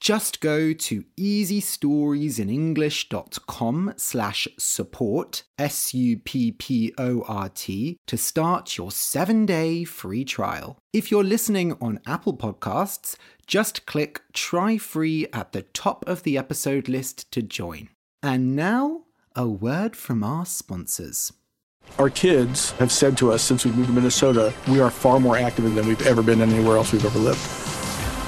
Just go to easystoriesinenglish.com slash support, S-U-P-P-O-R-T, to start your seven-day free trial. If you're listening on Apple Podcasts, just click Try Free at the top of the episode list to join. And now, a word from our sponsors. Our kids have said to us since we moved to Minnesota, we are far more active than we've ever been anywhere else we've ever lived.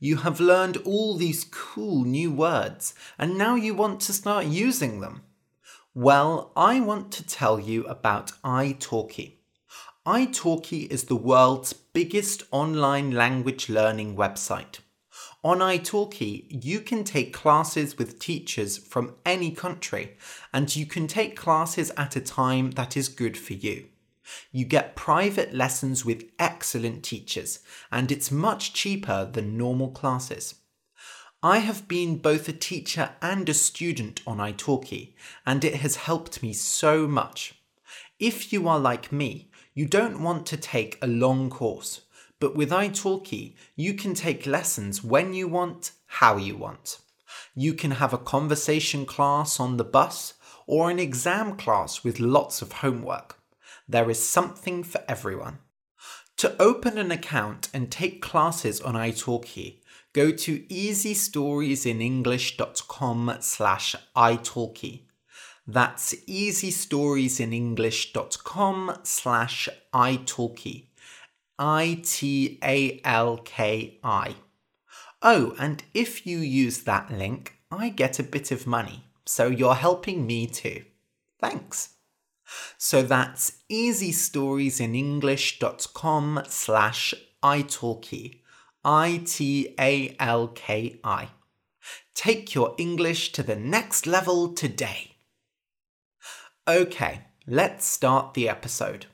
You have learned all these cool new words, and now you want to start using them. Well, I want to tell you about italki. italki is the world's biggest online language learning website. On italki, you can take classes with teachers from any country, and you can take classes at a time that is good for you. You get private lessons with excellent teachers, and it's much cheaper than normal classes. I have been both a teacher and a student on italki, and it has helped me so much. If you are like me, you don't want to take a long course, but with italki, you can take lessons when you want, how you want. You can have a conversation class on the bus or an exam class with lots of homework. There is something for everyone. To open an account and take classes on italki, go to easystoriesinenglish.com slash italki. That's easystoriesinenglish.com slash italki. I-T-A-L-K-I. Oh, and if you use that link, I get a bit of money, so you're helping me too. Thanks. So that's easystoriesinenglish.com slash italki. I-T-A-L-K-I. Take your English to the next level today. Okay, let's start the episode.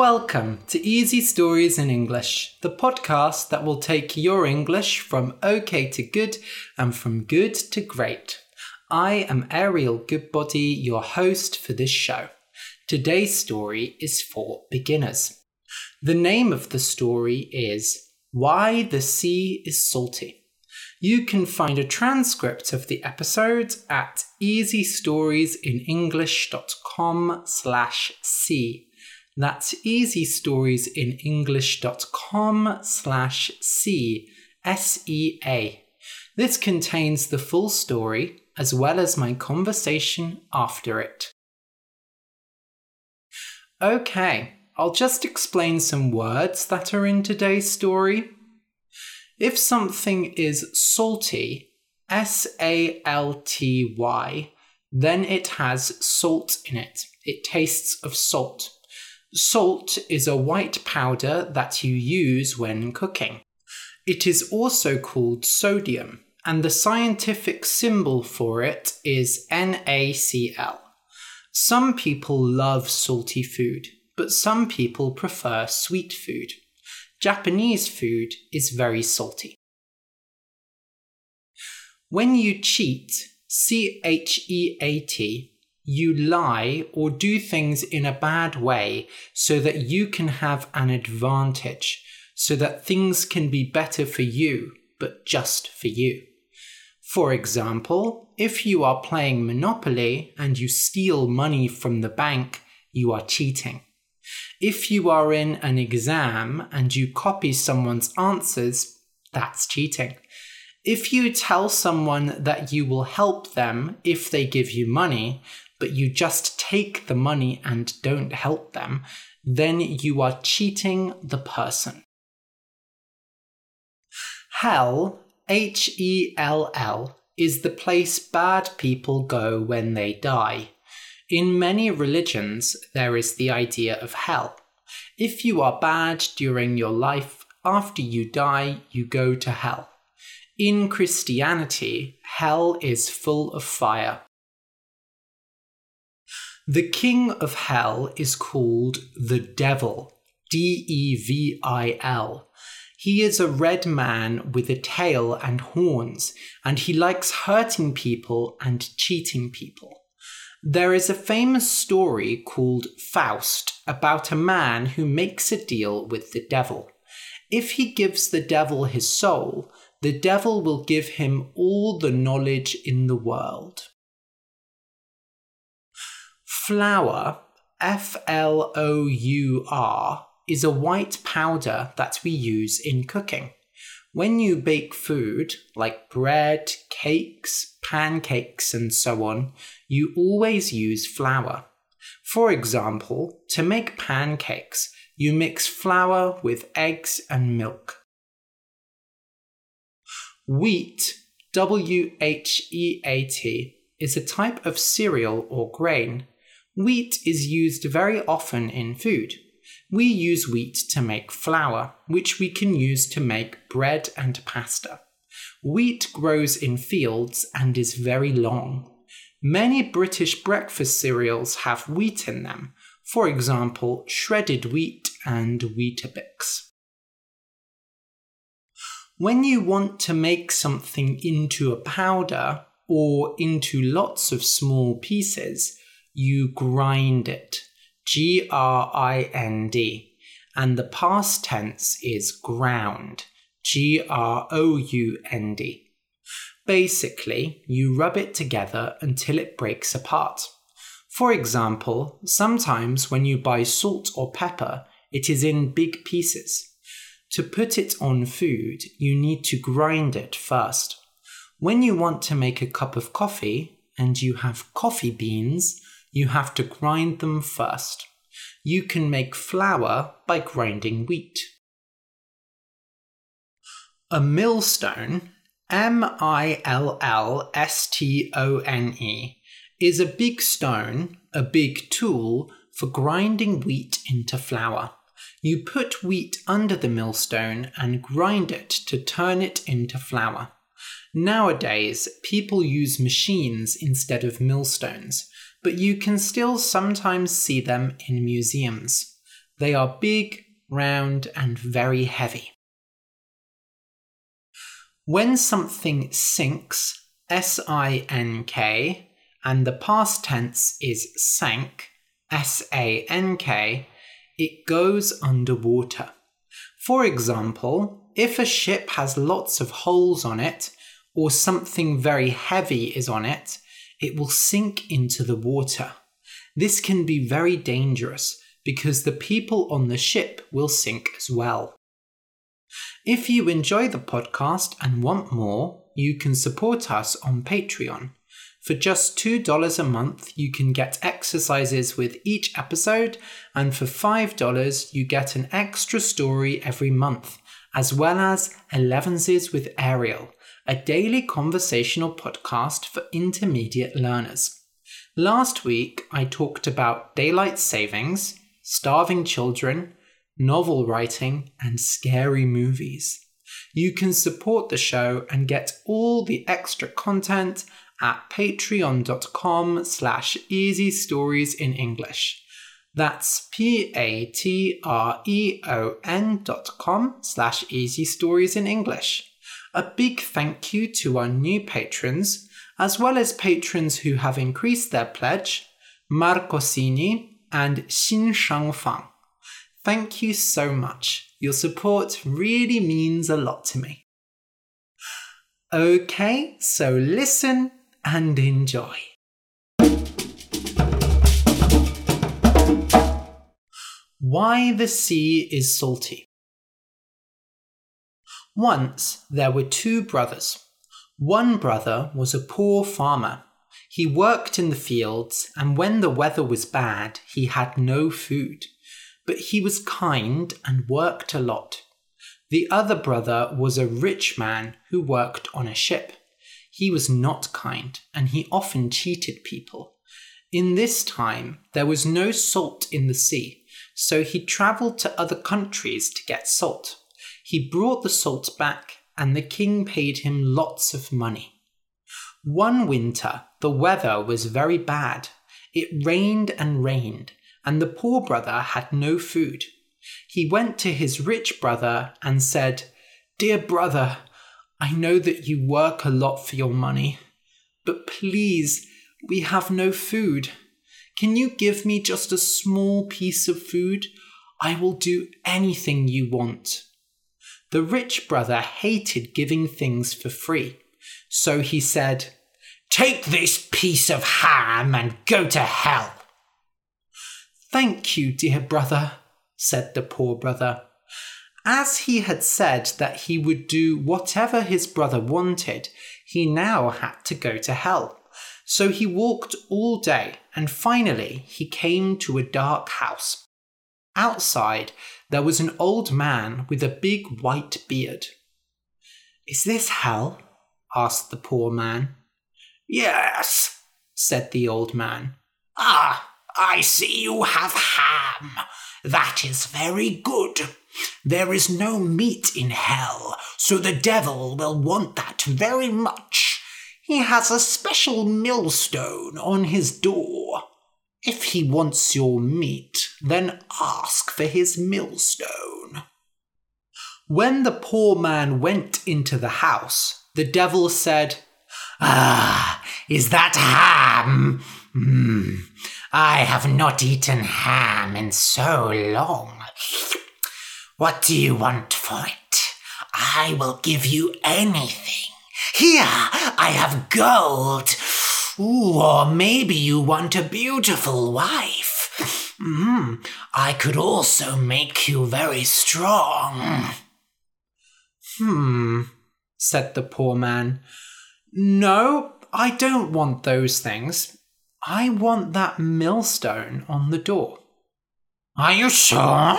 Welcome to Easy Stories in English, the podcast that will take your English from okay to good and from good to great. I am Ariel Goodbody, your host for this show. Today's story is for beginners. The name of the story is Why the Sea is Salty. You can find a transcript of the episode at easystoriesinenglish.com slash sea. That's easystoriesinenglish.com slash sea, S-E-A. This contains the full story as well as my conversation after it. Okay, I'll just explain some words that are in today's story. If something is salty, S A L T Y, then it has salt in it. It tastes of salt. Salt is a white powder that you use when cooking. It is also called sodium, and the scientific symbol for it is NaCl. Some people love salty food, but some people prefer sweet food. Japanese food is very salty. When you cheat, C H E A T, you lie or do things in a bad way so that you can have an advantage. so that things can be better for you, but just for you. For example, if you are playing Monopoly and you steal money from the bank, you are cheating. If you are in an exam and you copy someone's answers, that's cheating. If you tell someone that you will help them if they give you money, but you just take the money and don't help them, then you are cheating the person. Hell, H E L L, is the place bad people go when they die. In many religions, there is the idea of hell. If you are bad during your life, after you die, you go to hell. In Christianity, hell is full of fire. The king of hell is called the devil, D E V I L. He is a red man with a tail and horns, and he likes hurting people and cheating people. There is a famous story called Faust about a man who makes a deal with the devil. If he gives the devil his soul, the devil will give him all the knowledge in the world. Flour, F L O U R, is a white powder that we use in cooking. When you bake food, like bread, cakes, pancakes, and so on, you always use flour. For example, to make pancakes, you mix flour with eggs and milk. Wheat, W H E A T, is a type of cereal or grain. Wheat is used very often in food. We use wheat to make flour, which we can use to make bread and pasta. Wheat grows in fields and is very long. Many British breakfast cereals have wheat in them, for example, shredded wheat and Weetabix. When you want to make something into a powder or into lots of small pieces, you grind it. G R I N D. And the past tense is ground. G R O U N D. Basically, you rub it together until it breaks apart. For example, sometimes when you buy salt or pepper, it is in big pieces. To put it on food, you need to grind it first. When you want to make a cup of coffee and you have coffee beans, you have to grind them first. You can make flour by grinding wheat. A millstone, M I L L S T O N E, is a big stone, a big tool for grinding wheat into flour. You put wheat under the millstone and grind it to turn it into flour. Nowadays, people use machines instead of millstones, but you can still sometimes see them in museums. They are big, round, and very heavy. When something sinks, S I N K, and the past tense is sank, S A N K, it goes underwater. For example, if a ship has lots of holes on it, or something very heavy is on it, it will sink into the water. This can be very dangerous because the people on the ship will sink as well. If you enjoy the podcast and want more, you can support us on Patreon. For just $2 a month, you can get exercises with each episode, and for $5, you get an extra story every month, as well as Elevenses with Ariel, a daily conversational podcast for intermediate learners. Last week, I talked about daylight savings, starving children, novel writing, and scary movies. You can support the show and get all the extra content at patreon.com slash easy stories in English. That's p-a-t-r-e-o-n dot com slash easy stories in English. A big thank you to our new patrons, as well as patrons who have increased their pledge, Marcosini and Xin Shangfang. Thank you so much. Your support really means a lot to me. Okay, so listen and enjoy. Why the sea is salty. Once there were two brothers. One brother was a poor farmer. He worked in the fields, and when the weather was bad, he had no food. But he was kind and worked a lot. The other brother was a rich man who worked on a ship. He was not kind, and he often cheated people. In this time, there was no salt in the sea, so he travelled to other countries to get salt. He brought the salt back, and the king paid him lots of money. One winter, the weather was very bad. It rained and rained, and the poor brother had no food. He went to his rich brother and said, Dear brother, I know that you work a lot for your money, but please, we have no food. Can you give me just a small piece of food? I will do anything you want. The rich brother hated giving things for free, so he said, Take this piece of ham and go to hell. Thank you, dear brother, said the poor brother. As he had said that he would do whatever his brother wanted, he now had to go to hell. So he walked all day, and finally he came to a dark house. Outside, there was an old man with a big white beard. Is this hell? asked the poor man. Yes, said the old man. Ah, I see you have ham. That is very good. There is no meat in hell, so the devil will want that very much. He has a special millstone on his door. If he wants your meat, then ask for his millstone. When the poor man went into the house, the devil said, Ah, is that ham? Mm, I have not eaten ham in so long. What do you want for it? I will give you anything. Here, I have gold. Or maybe you want a beautiful wife. Mm, I could also make you very strong. Hmm, said the poor man. No, I don't want those things. I want that millstone on the door. Are you sure?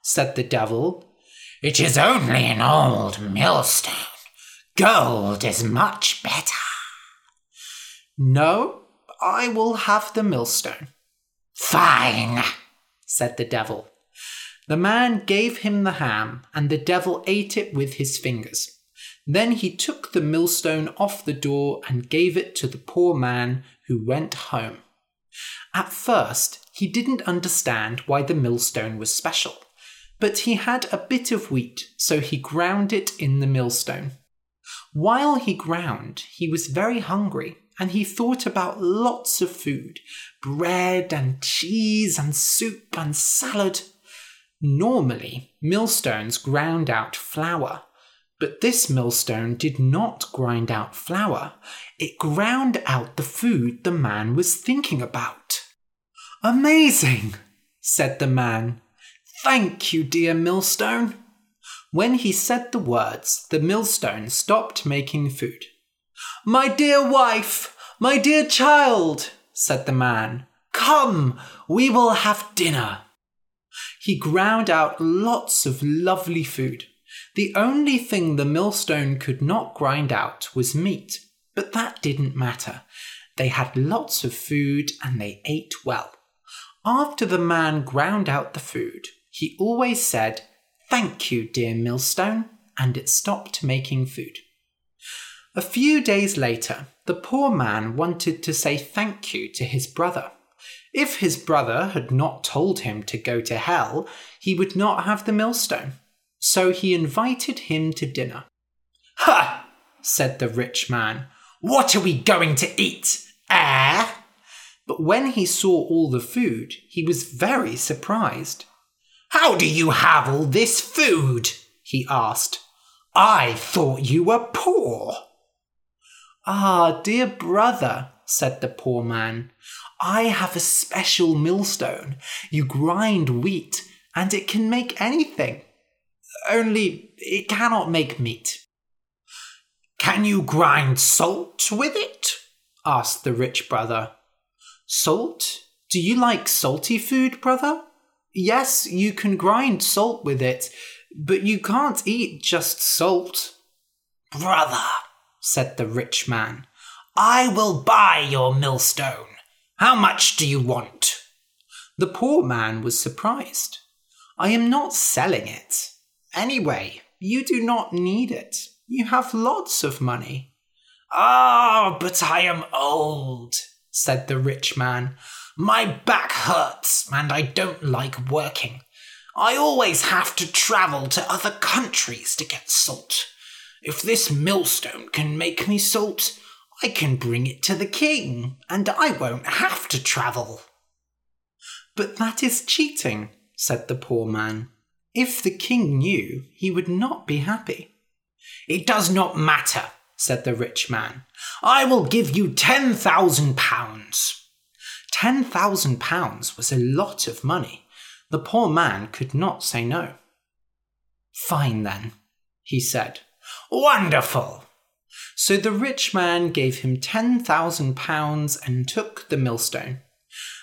said the devil. It is only an old millstone. Gold is much better. No, I will have the millstone. Fine, said the devil. The man gave him the ham, and the devil ate it with his fingers. Then he took the millstone off the door and gave it to the poor man, who went home. At first, he didn't understand why the millstone was special, but he had a bit of wheat, so he ground it in the millstone. While he ground, he was very hungry and he thought about lots of food bread and cheese and soup and salad. Normally, millstones ground out flour, but this millstone did not grind out flour. It ground out the food the man was thinking about. Amazing, said the man. Thank you, dear millstone. When he said the words, the millstone stopped making food. My dear wife, my dear child, said the man, come, we will have dinner. He ground out lots of lovely food. The only thing the millstone could not grind out was meat, but that didn't matter. They had lots of food and they ate well. After the man ground out the food, he always said, Thank you, dear millstone, and it stopped making food. A few days later, the poor man wanted to say thank you to his brother. If his brother had not told him to go to hell, he would not have the millstone. So he invited him to dinner. Ha! said the rich man. What are we going to eat? Eh? But when he saw all the food, he was very surprised. How do you have all this food? he asked. I thought you were poor. Ah, dear brother, said the poor man, I have a special millstone. You grind wheat, and it can make anything. Only it cannot make meat. Can you grind salt with it? asked the rich brother. Salt? Do you like salty food, brother? Yes, you can grind salt with it, but you can't eat just salt. Brother, said the rich man, I will buy your millstone. How much do you want? The poor man was surprised. I am not selling it. Anyway, you do not need it. You have lots of money. Ah, oh, but I am old, said the rich man. My back hurts and I don't like working. I always have to travel to other countries to get salt. If this millstone can make me salt, I can bring it to the king and I won't have to travel. But that is cheating, said the poor man. If the king knew, he would not be happy. It does not matter, said the rich man. I will give you ten thousand pounds. Ten thousand pounds was a lot of money. The poor man could not say no. Fine then, he said. Wonderful. So the rich man gave him ten thousand pounds and took the millstone.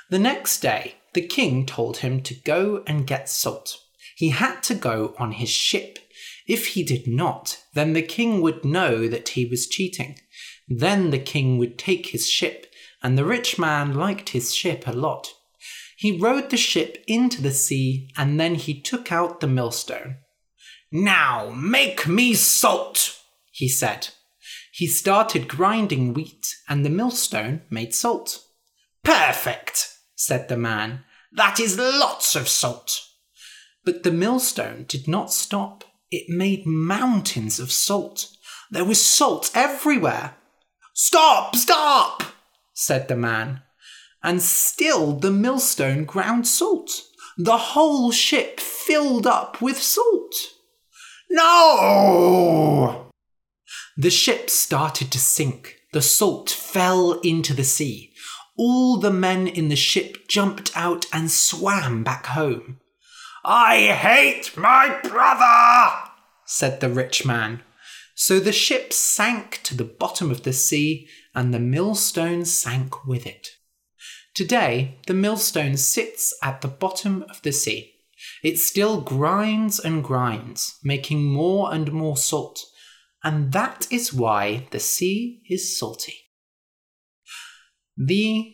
The next day, the king told him to go and get salt. He had to go on his ship. If he did not, then the king would know that he was cheating. Then the king would take his ship and the rich man liked his ship a lot. He rowed the ship into the sea, and then he took out the millstone. Now make me salt, he said. He started grinding wheat, and the millstone made salt. Perfect, said the man. That is lots of salt. But the millstone did not stop. It made mountains of salt. There was salt everywhere. Stop! Stop! said the man. And still the millstone ground salt. The whole ship filled up with salt. No! The ship started to sink. The salt fell into the sea. All the men in the ship jumped out and swam back home. I hate my brother, said the rich man. So the ship sank to the bottom of the sea, and the millstone sank with it. Today, the millstone sits at the bottom of the sea. It still grinds and grinds, making more and more salt, and that is why the sea is salty. The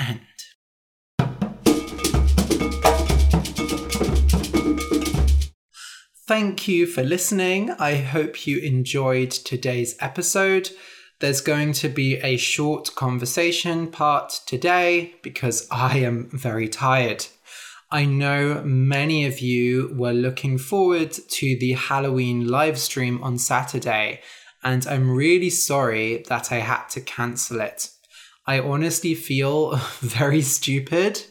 end. Thank you for listening. I hope you enjoyed today's episode. There's going to be a short conversation part today because I am very tired. I know many of you were looking forward to the Halloween live stream on Saturday, and I'm really sorry that I had to cancel it. I honestly feel very stupid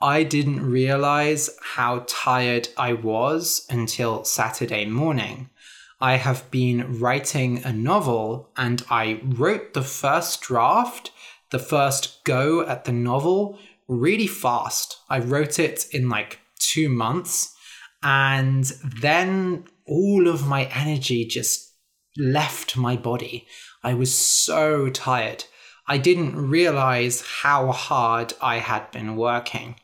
I didn't realize how tired I was until Saturday morning. I have been writing a novel and I wrote the first draft, the first go at the novel, really fast. I wrote it in like two months and then all of my energy just left my body. I was so tired. I didn't realize how hard I had been working.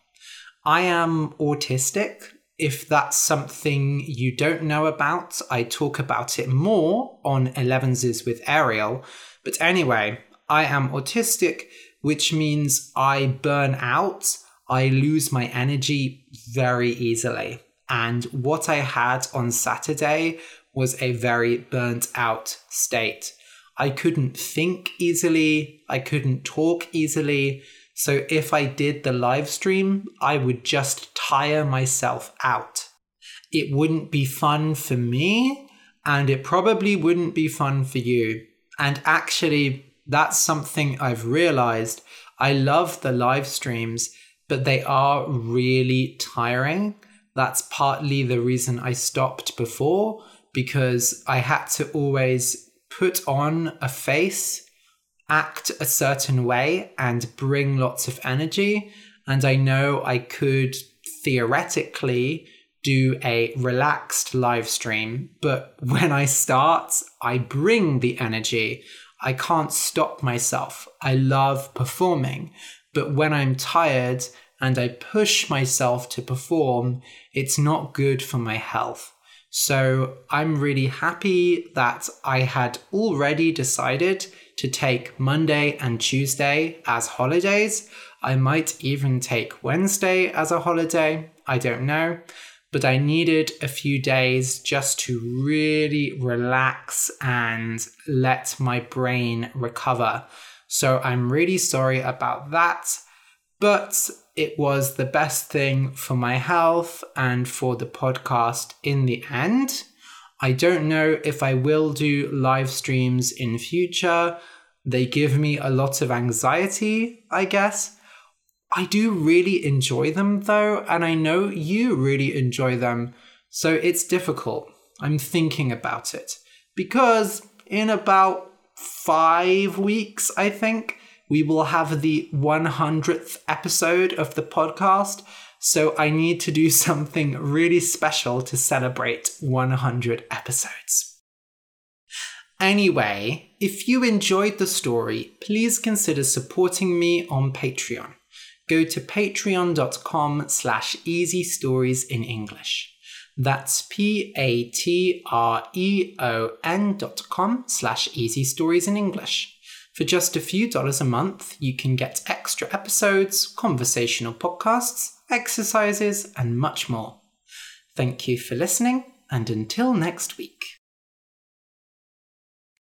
I am autistic. If that's something you don't know about, I talk about it more on Elevenses with Ariel. But anyway, I am autistic, which means I burn out, I lose my energy very easily. And what I had on Saturday was a very burnt out state. I couldn't think easily, I couldn't talk easily. So if I did the live stream, I would just tire myself out. It wouldn't be fun for me, and it probably wouldn't be fun for you. And actually, that's something I've realized. I love the live streams, but they are really tiring. That's partly the reason I stopped before because I had to always put on a face, act a certain way, and bring lots of energy. And I know I could theoretically do a relaxed live stream, but when I start, I bring the energy. I can't stop myself. I love performing, but when I'm tired and I push myself to perform, it's not good for my health. So I'm really happy that I had already decided to take Monday and Tuesday as holidays. I might even take Wednesday as a holiday. I don't know. But I needed a few days just to really relax and let my brain recover. So I'm really sorry about that. But it was the best thing for my health and for the podcast in the end. I don't know if I will do live streams in future. They give me a lot of anxiety, I guess. I do really enjoy them though, and I know you really enjoy them, so it's difficult. I'm thinking about it. Because in about five weeks, I think, we will have the 100th episode of the podcast. So I need to do something really special to celebrate 100 episodes. Anyway, if you enjoyed the story, please consider supporting me on Patreon. Go to patreon.com slash easy stories in English. That's p-a-t-r-e-o-n dot com slash easy stories in English. For just a few dollars a month, you can get extra episodes, conversational podcasts, exercises, and much more. Thank you for listening, and until next week.